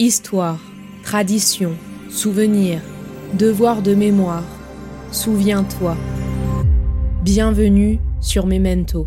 Histoire, tradition, souvenir, devoir de mémoire. Souviens-toi. Bienvenue sur Memento.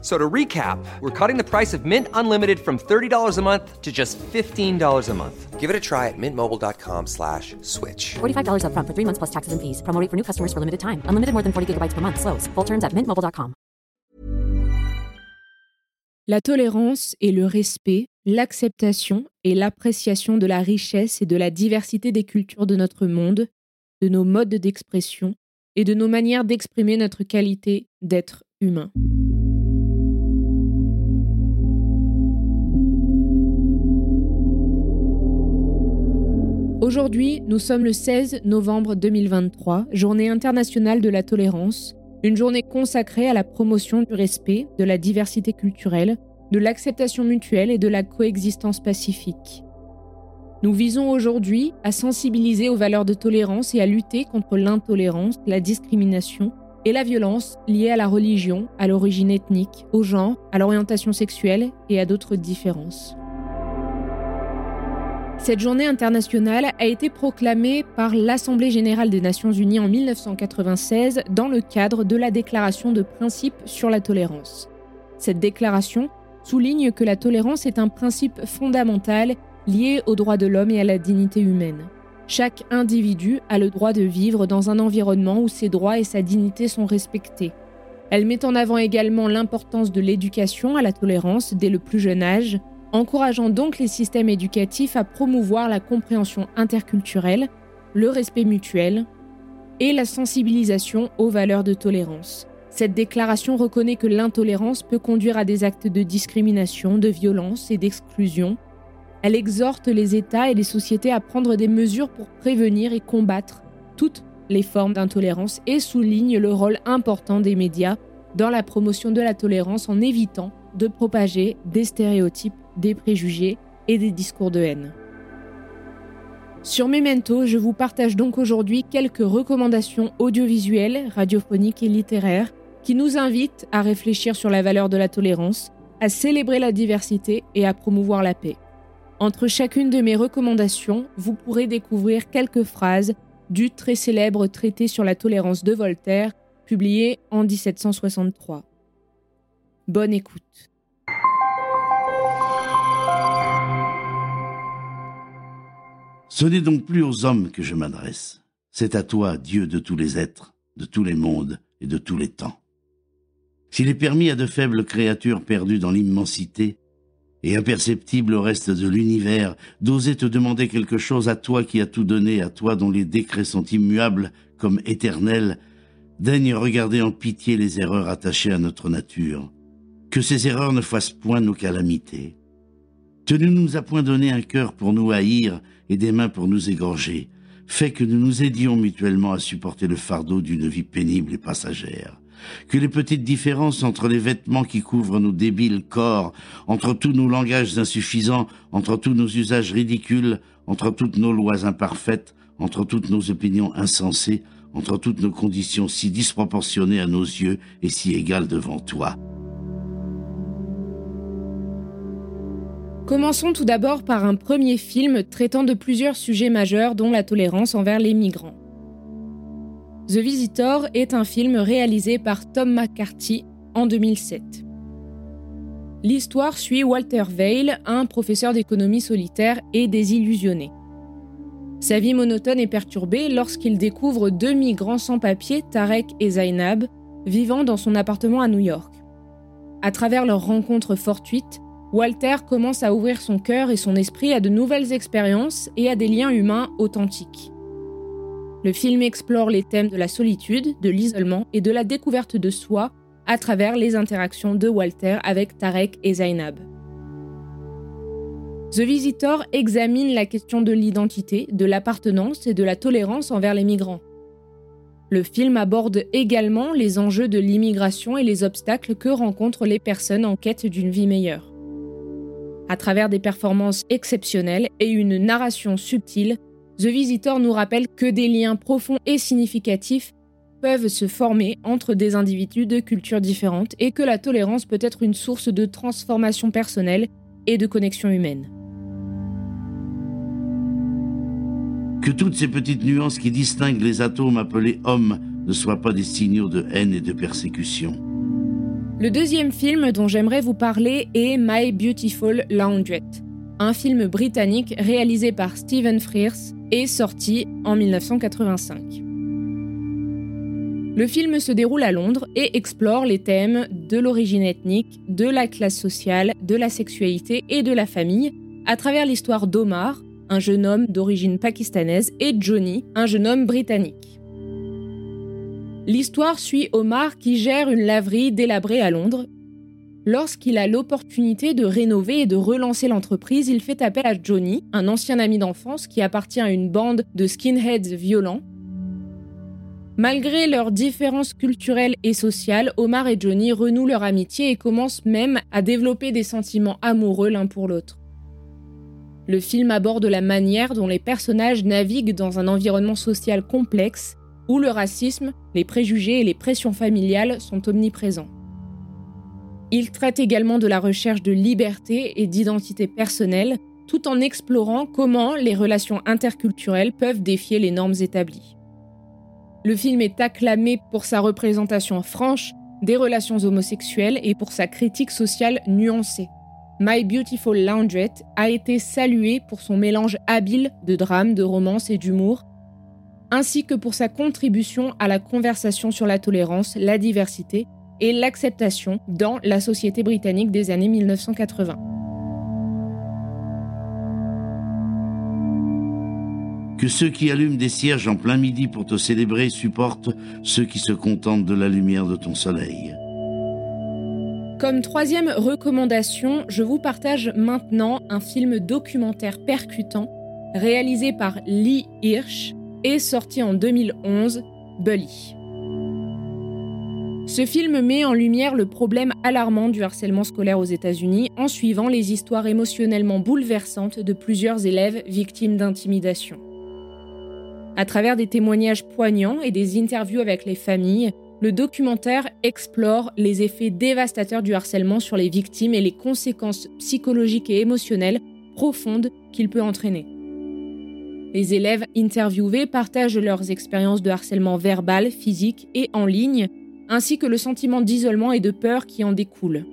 So to recap, we're cutting the price of Mint Unlimited from $30 a month to just $15 a month. Give it a try at mintmobile.com slash switch. $45 upfront for three months plus taxes and fees. Promo rate for new customers for limited time. Unlimited more than 40 gigabytes per month. Slows. Full terms at mintmobile.com. La tolérance et le respect, l'acceptation et l'appréciation de la richesse et de la diversité des cultures de notre monde, de nos modes d'expression et de nos manières d'exprimer notre qualité d'être humain. Aujourd'hui, nous sommes le 16 novembre 2023, journée internationale de la tolérance, une journée consacrée à la promotion du respect, de la diversité culturelle, de l'acceptation mutuelle et de la coexistence pacifique. Nous visons aujourd'hui à sensibiliser aux valeurs de tolérance et à lutter contre l'intolérance, la discrimination et la violence liées à la religion, à l'origine ethnique, au genre, à l'orientation sexuelle et à d'autres différences. Cette journée internationale a été proclamée par l'Assemblée générale des Nations unies en 1996 dans le cadre de la Déclaration de principe sur la tolérance. Cette déclaration souligne que la tolérance est un principe fondamental lié aux droits de l'homme et à la dignité humaine. Chaque individu a le droit de vivre dans un environnement où ses droits et sa dignité sont respectés. Elle met en avant également l'importance de l'éducation à la tolérance dès le plus jeune âge, encourageant donc les systèmes éducatifs à promouvoir la compréhension interculturelle, le respect mutuel et la sensibilisation aux valeurs de tolérance. Cette déclaration reconnaît que l'intolérance peut conduire à des actes de discrimination, de violence et d'exclusion. Elle exhorte les États et les sociétés à prendre des mesures pour prévenir et combattre toutes les formes d'intolérance et souligne le rôle important des médias dans la promotion de la tolérance en évitant de propager des stéréotypes des préjugés et des discours de haine. Sur Memento, je vous partage donc aujourd'hui quelques recommandations audiovisuelles, radiophoniques et littéraires qui nous invitent à réfléchir sur la valeur de la tolérance, à célébrer la diversité et à promouvoir la paix. Entre chacune de mes recommandations, vous pourrez découvrir quelques phrases du très célèbre traité sur la tolérance de Voltaire, publié en 1763. Bonne écoute. Ce n'est donc plus aux hommes que je m'adresse. C'est à toi, Dieu de tous les êtres, de tous les mondes et de tous les temps. S'il est permis à de faibles créatures perdues dans l'immensité et imperceptibles au reste de l'univers d'oser te demander quelque chose à toi qui as tout donné, à toi dont les décrets sont immuables comme éternels, daigne regarder en pitié les erreurs attachées à notre nature. Que ces erreurs ne fassent point nos calamités. Tu ne nous as point donné un cœur pour nous haïr et des mains pour nous égorger, fait que nous nous aidions mutuellement à supporter le fardeau d'une vie pénible et passagère. Que les petites différences entre les vêtements qui couvrent nos débiles corps, entre tous nos langages insuffisants, entre tous nos usages ridicules, entre toutes nos lois imparfaites, entre toutes nos opinions insensées, entre toutes nos conditions si disproportionnées à nos yeux et si égales devant toi, Commençons tout d'abord par un premier film traitant de plusieurs sujets majeurs dont la tolérance envers les migrants. The Visitor est un film réalisé par Tom McCarthy en 2007. L'histoire suit Walter Veil, un professeur d'économie solitaire et désillusionné. Sa vie monotone est perturbée lorsqu'il découvre deux migrants sans papier, Tarek et Zainab, vivant dans son appartement à New York. À travers leur rencontre fortuite, Walter commence à ouvrir son cœur et son esprit à de nouvelles expériences et à des liens humains authentiques. Le film explore les thèmes de la solitude, de l'isolement et de la découverte de soi à travers les interactions de Walter avec Tarek et Zainab. The Visitor examine la question de l'identité, de l'appartenance et de la tolérance envers les migrants. Le film aborde également les enjeux de l'immigration et les obstacles que rencontrent les personnes en quête d'une vie meilleure. À travers des performances exceptionnelles et une narration subtile, The Visitor nous rappelle que des liens profonds et significatifs peuvent se former entre des individus de cultures différentes et que la tolérance peut être une source de transformation personnelle et de connexion humaine. Que toutes ces petites nuances qui distinguent les atomes appelés hommes ne soient pas des signaux de haine et de persécution. Le deuxième film dont j'aimerais vous parler est My Beautiful Laundrette, un film britannique réalisé par Stephen Frears et sorti en 1985. Le film se déroule à Londres et explore les thèmes de l'origine ethnique, de la classe sociale, de la sexualité et de la famille à travers l'histoire d'Omar, un jeune homme d'origine pakistanaise, et Johnny, un jeune homme britannique. L'histoire suit Omar qui gère une laverie délabrée à Londres. Lorsqu'il a l'opportunité de rénover et de relancer l'entreprise, il fait appel à Johnny, un ancien ami d'enfance qui appartient à une bande de skinheads violents. Malgré leurs différences culturelles et sociales, Omar et Johnny renouent leur amitié et commencent même à développer des sentiments amoureux l'un pour l'autre. Le film aborde la manière dont les personnages naviguent dans un environnement social complexe où le racisme, les préjugés et les pressions familiales sont omniprésents. Il traite également de la recherche de liberté et d'identité personnelle, tout en explorant comment les relations interculturelles peuvent défier les normes établies. Le film est acclamé pour sa représentation franche des relations homosexuelles et pour sa critique sociale nuancée. My Beautiful Laundrette a été salué pour son mélange habile de drame, de romance et d'humour, ainsi que pour sa contribution à la conversation sur la tolérance, la diversité et l'acceptation dans la société britannique des années 1980. Que ceux qui allument des cierges en plein midi pour te célébrer supportent ceux qui se contentent de la lumière de ton soleil. Comme troisième recommandation, je vous partage maintenant un film documentaire percutant réalisé par Lee Hirsch sorti en 2011, Bully. Ce film met en lumière le problème alarmant du harcèlement scolaire aux États-Unis en suivant les histoires émotionnellement bouleversantes de plusieurs élèves victimes d'intimidation. À travers des témoignages poignants et des interviews avec les familles, le documentaire explore les effets dévastateurs du harcèlement sur les victimes et les conséquences psychologiques et émotionnelles profondes qu'il peut entraîner. Les élèves interviewés partagent leurs expériences de harcèlement verbal, physique et en ligne, ainsi que le sentiment d'isolement et de peur qui en découle.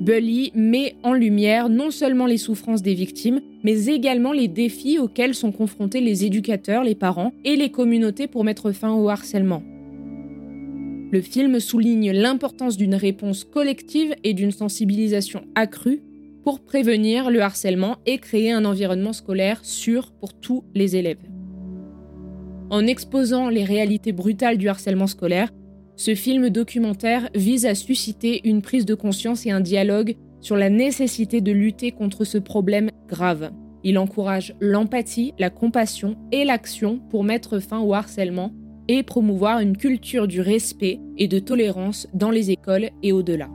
Bully met en lumière non seulement les souffrances des victimes, mais également les défis auxquels sont confrontés les éducateurs, les parents et les communautés pour mettre fin au harcèlement. Le film souligne l'importance d'une réponse collective et d'une sensibilisation accrue pour prévenir le harcèlement et créer un environnement scolaire sûr pour tous les élèves. En exposant les réalités brutales du harcèlement scolaire, ce film documentaire vise à susciter une prise de conscience et un dialogue sur la nécessité de lutter contre ce problème grave. Il encourage l'empathie, la compassion et l'action pour mettre fin au harcèlement et promouvoir une culture du respect et de tolérance dans les écoles et au-delà.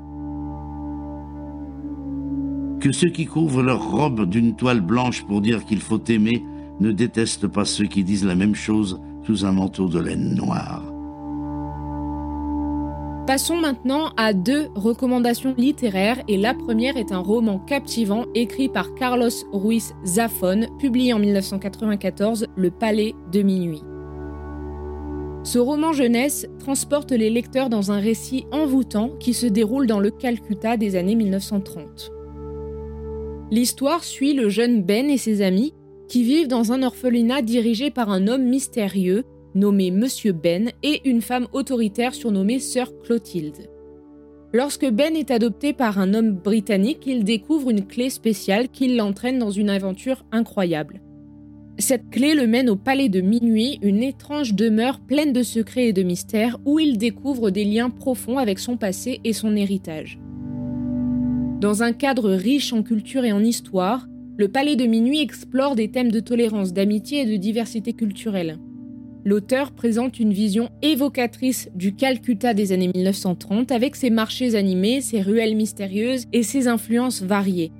Que ceux qui couvrent leur robe d'une toile blanche pour dire qu'il faut aimer ne détestent pas ceux qui disent la même chose sous un manteau de laine noire. Passons maintenant à deux recommandations littéraires et la première est un roman captivant écrit par Carlos Ruiz Zafón, publié en 1994, Le Palais de Minuit. Ce roman jeunesse transporte les lecteurs dans un récit envoûtant qui se déroule dans le Calcutta des années 1930. L'histoire suit le jeune Ben et ses amis qui vivent dans un orphelinat dirigé par un homme mystérieux nommé Monsieur Ben et une femme autoritaire surnommée Sœur Clotilde. Lorsque Ben est adopté par un homme britannique, il découvre une clé spéciale qui l'entraîne dans une aventure incroyable. Cette clé le mène au palais de minuit, une étrange demeure pleine de secrets et de mystères où il découvre des liens profonds avec son passé et son héritage. Dans un cadre riche en culture et en histoire, le palais de minuit explore des thèmes de tolérance, d'amitié et de diversité culturelle. l'auteur présente une vision évocatrice du Calcutta des années 1930 avec ses marchés animés, ses ruelles mystérieuses et ses influences variées.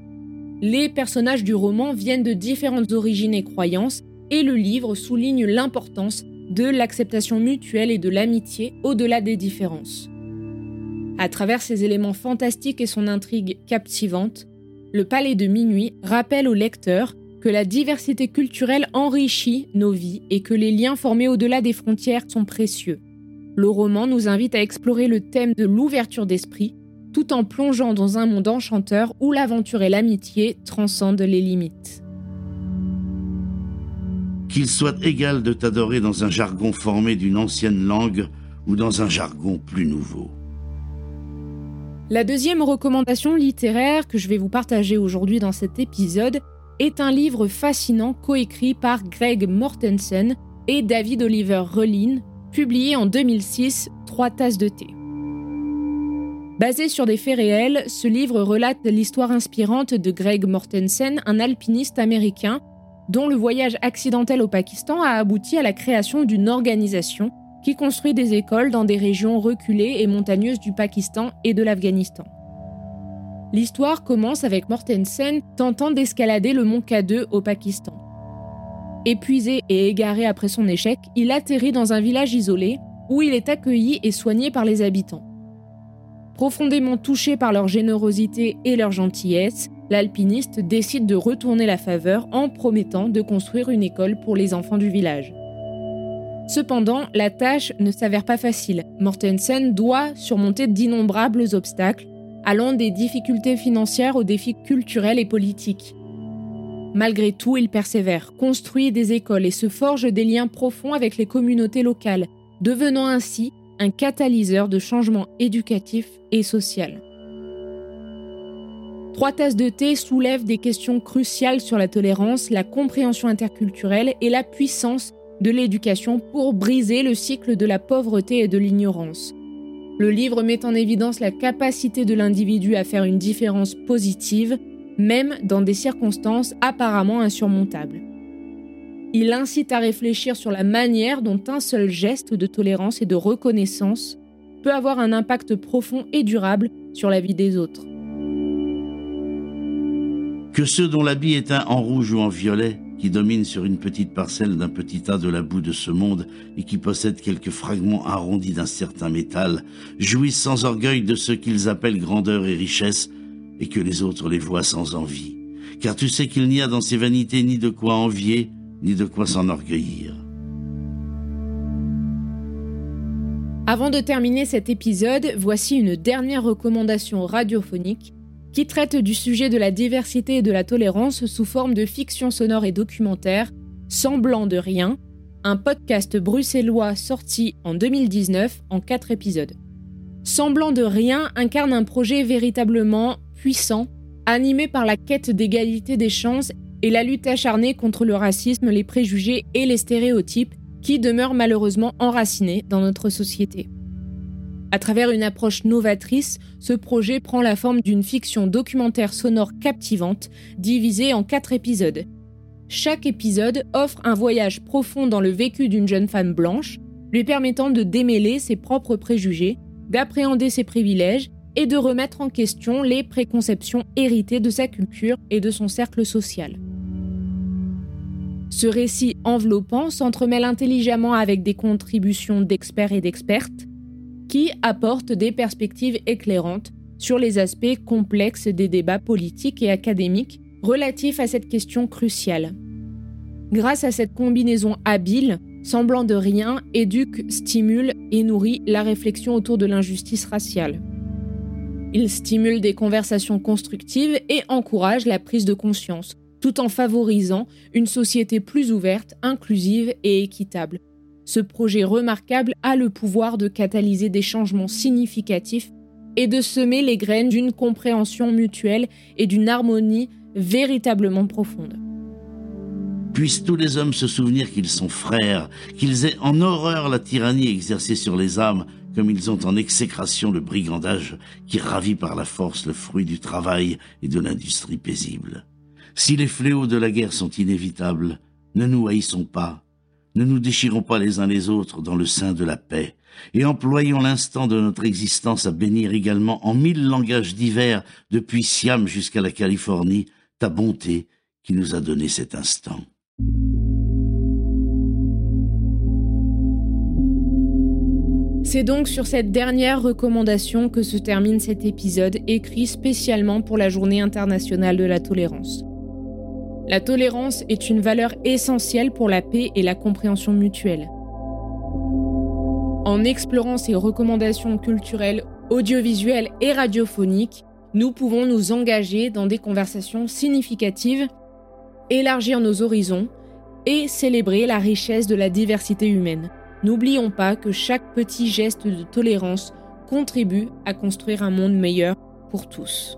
Les personnages du roman viennent de différentes origines et croyances et le livre souligne l'importance de l'acceptation mutuelle et de l'amitié au-delà des différences. À travers ses éléments fantastiques et son intrigue captivante, le Palais de Minuit rappelle au lecteur que la diversité culturelle enrichit nos vies et que les liens formés au-delà des frontières sont précieux. Le roman nous invite à explorer le thème de l'ouverture d'esprit, tout en plongeant dans un monde enchanteur où l'aventure et l'amitié transcendent les limites. Qu'il soit égal de t'adorer dans un jargon formé d'une ancienne langue ou dans un jargon plus nouveau. La deuxième recommandation littéraire que je vais vous partager aujourd'hui dans cet épisode est un livre fascinant coécrit par Greg Mortensen et David Oliver Rulin, publié en 2006, Trois tasses de thé. Basé sur des faits réels, ce livre relate l'histoire inspirante de Greg Mortensen, un alpiniste américain dont le voyage accidentel au Pakistan a abouti à la création d'une organisation qui construit des écoles dans des régions reculées et montagneuses du Pakistan et de l'Afghanistan. L'histoire commence avec Mortensen tentant d'escalader le mont K2 au Pakistan. Épuisé et égaré après son échec, il atterrit dans un village isolé où il est accueilli et soigné par les habitants. Profondément touché par leur générosité et leur gentillesse, l'alpiniste décide de retourner la faveur en promettant de construire une école pour les enfants du village. Cependant, la tâche ne s'avère pas facile. Mortensen doit surmonter d'innombrables obstacles, allant des difficultés financières aux défis culturels et politiques. Malgré tout, il persévère, construit des écoles et se forge des liens profonds avec les communautés locales, devenant ainsi un catalyseur de changement éducatif et social. Trois tasses de thé soulèvent des questions cruciales sur la tolérance, la compréhension interculturelle et la puissance de l'éducation pour briser le cycle de la pauvreté et de l'ignorance. Le livre met en évidence la capacité de l'individu à faire une différence positive, même dans des circonstances apparemment insurmontables. Il incite à réfléchir sur la manière dont un seul geste de tolérance et de reconnaissance peut avoir un impact profond et durable sur la vie des autres. Que ceux dont l'habit est teint en rouge ou en violet qui domine sur une petite parcelle d'un petit tas de la boue de ce monde et qui possède quelques fragments arrondis d'un certain métal, jouissent sans orgueil de ce qu'ils appellent grandeur et richesse, et que les autres les voient sans envie. Car tu sais qu'il n'y a dans ces vanités ni de quoi envier, ni de quoi s'enorgueillir. Avant de terminer cet épisode, voici une dernière recommandation radiophonique qui traite du sujet de la diversité et de la tolérance sous forme de fiction sonore et documentaire, Semblant de rien, un podcast bruxellois sorti en 2019 en quatre épisodes. Semblant de rien incarne un projet véritablement puissant, animé par la quête d'égalité des chances et la lutte acharnée contre le racisme, les préjugés et les stéréotypes qui demeurent malheureusement enracinés dans notre société. À travers une approche novatrice, ce projet prend la forme d'une fiction documentaire sonore captivante, divisée en quatre épisodes. Chaque épisode offre un voyage profond dans le vécu d'une jeune femme blanche, lui permettant de démêler ses propres préjugés, d'appréhender ses privilèges et de remettre en question les préconceptions héritées de sa culture et de son cercle social. Ce récit enveloppant s'entremêle intelligemment avec des contributions d'experts et d'expertes, qui apporte des perspectives éclairantes sur les aspects complexes des débats politiques et académiques relatifs à cette question cruciale. Grâce à cette combinaison habile, semblant de rien, éduque, stimule et nourrit la réflexion autour de l'injustice raciale. Il stimule des conversations constructives et encourage la prise de conscience, tout en favorisant une société plus ouverte, inclusive et équitable, ce projet remarquable a le pouvoir de catalyser des changements significatifs et de semer les graines d'une compréhension mutuelle et d'une harmonie véritablement profonde. Puissent tous les hommes se souvenir qu'ils sont frères, qu'ils aient en horreur la tyrannie exercée sur les âmes, comme ils ont en exécration le brigandage qui ravit par la force le fruit du travail et de l'industrie paisible. Si les fléaux de la guerre sont inévitables, ne nous haïssons pas, Ne nous déchirons pas les uns les autres dans le sein de la paix, et employons l'instant de notre existence à bénir également en mille langages divers, depuis Siam jusqu'à la Californie, ta bonté qui nous a donné cet instant. C'est donc sur cette dernière recommandation que se termine cet épisode écrit spécialement pour la Journée internationale de la tolérance. La tolérance est une valeur essentielle pour la paix et la compréhension mutuelle. En explorant ces recommandations culturelles, audiovisuelles et radiophoniques, nous pouvons nous engager dans des conversations significatives, élargir nos horizons et célébrer la richesse de la diversité humaine. N'oublions pas que chaque petit geste de tolérance contribue à construire un monde meilleur pour tous.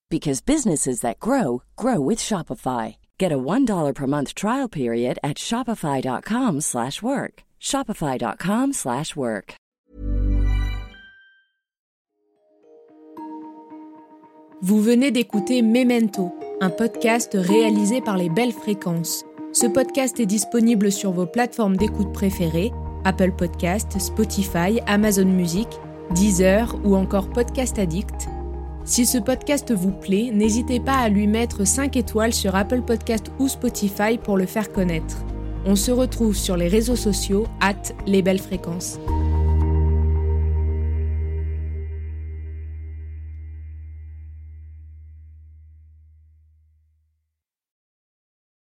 because businesses that grow grow with Shopify. Get a $1 per month trial period at shopify.com/work. shopify.com/work. Vous venez d'écouter Memento, un podcast réalisé par les Belles Fréquences. Ce podcast est disponible sur vos plateformes d'écoute préférées Apple Podcast, Spotify, Amazon Music, Deezer ou encore Podcast Addict. Si ce podcast vous plaît, n'hésitez pas à lui mettre 5 étoiles sur Apple Podcast ou Spotify pour le faire connaître. On se retrouve sur les réseaux sociaux, at les belles fréquences.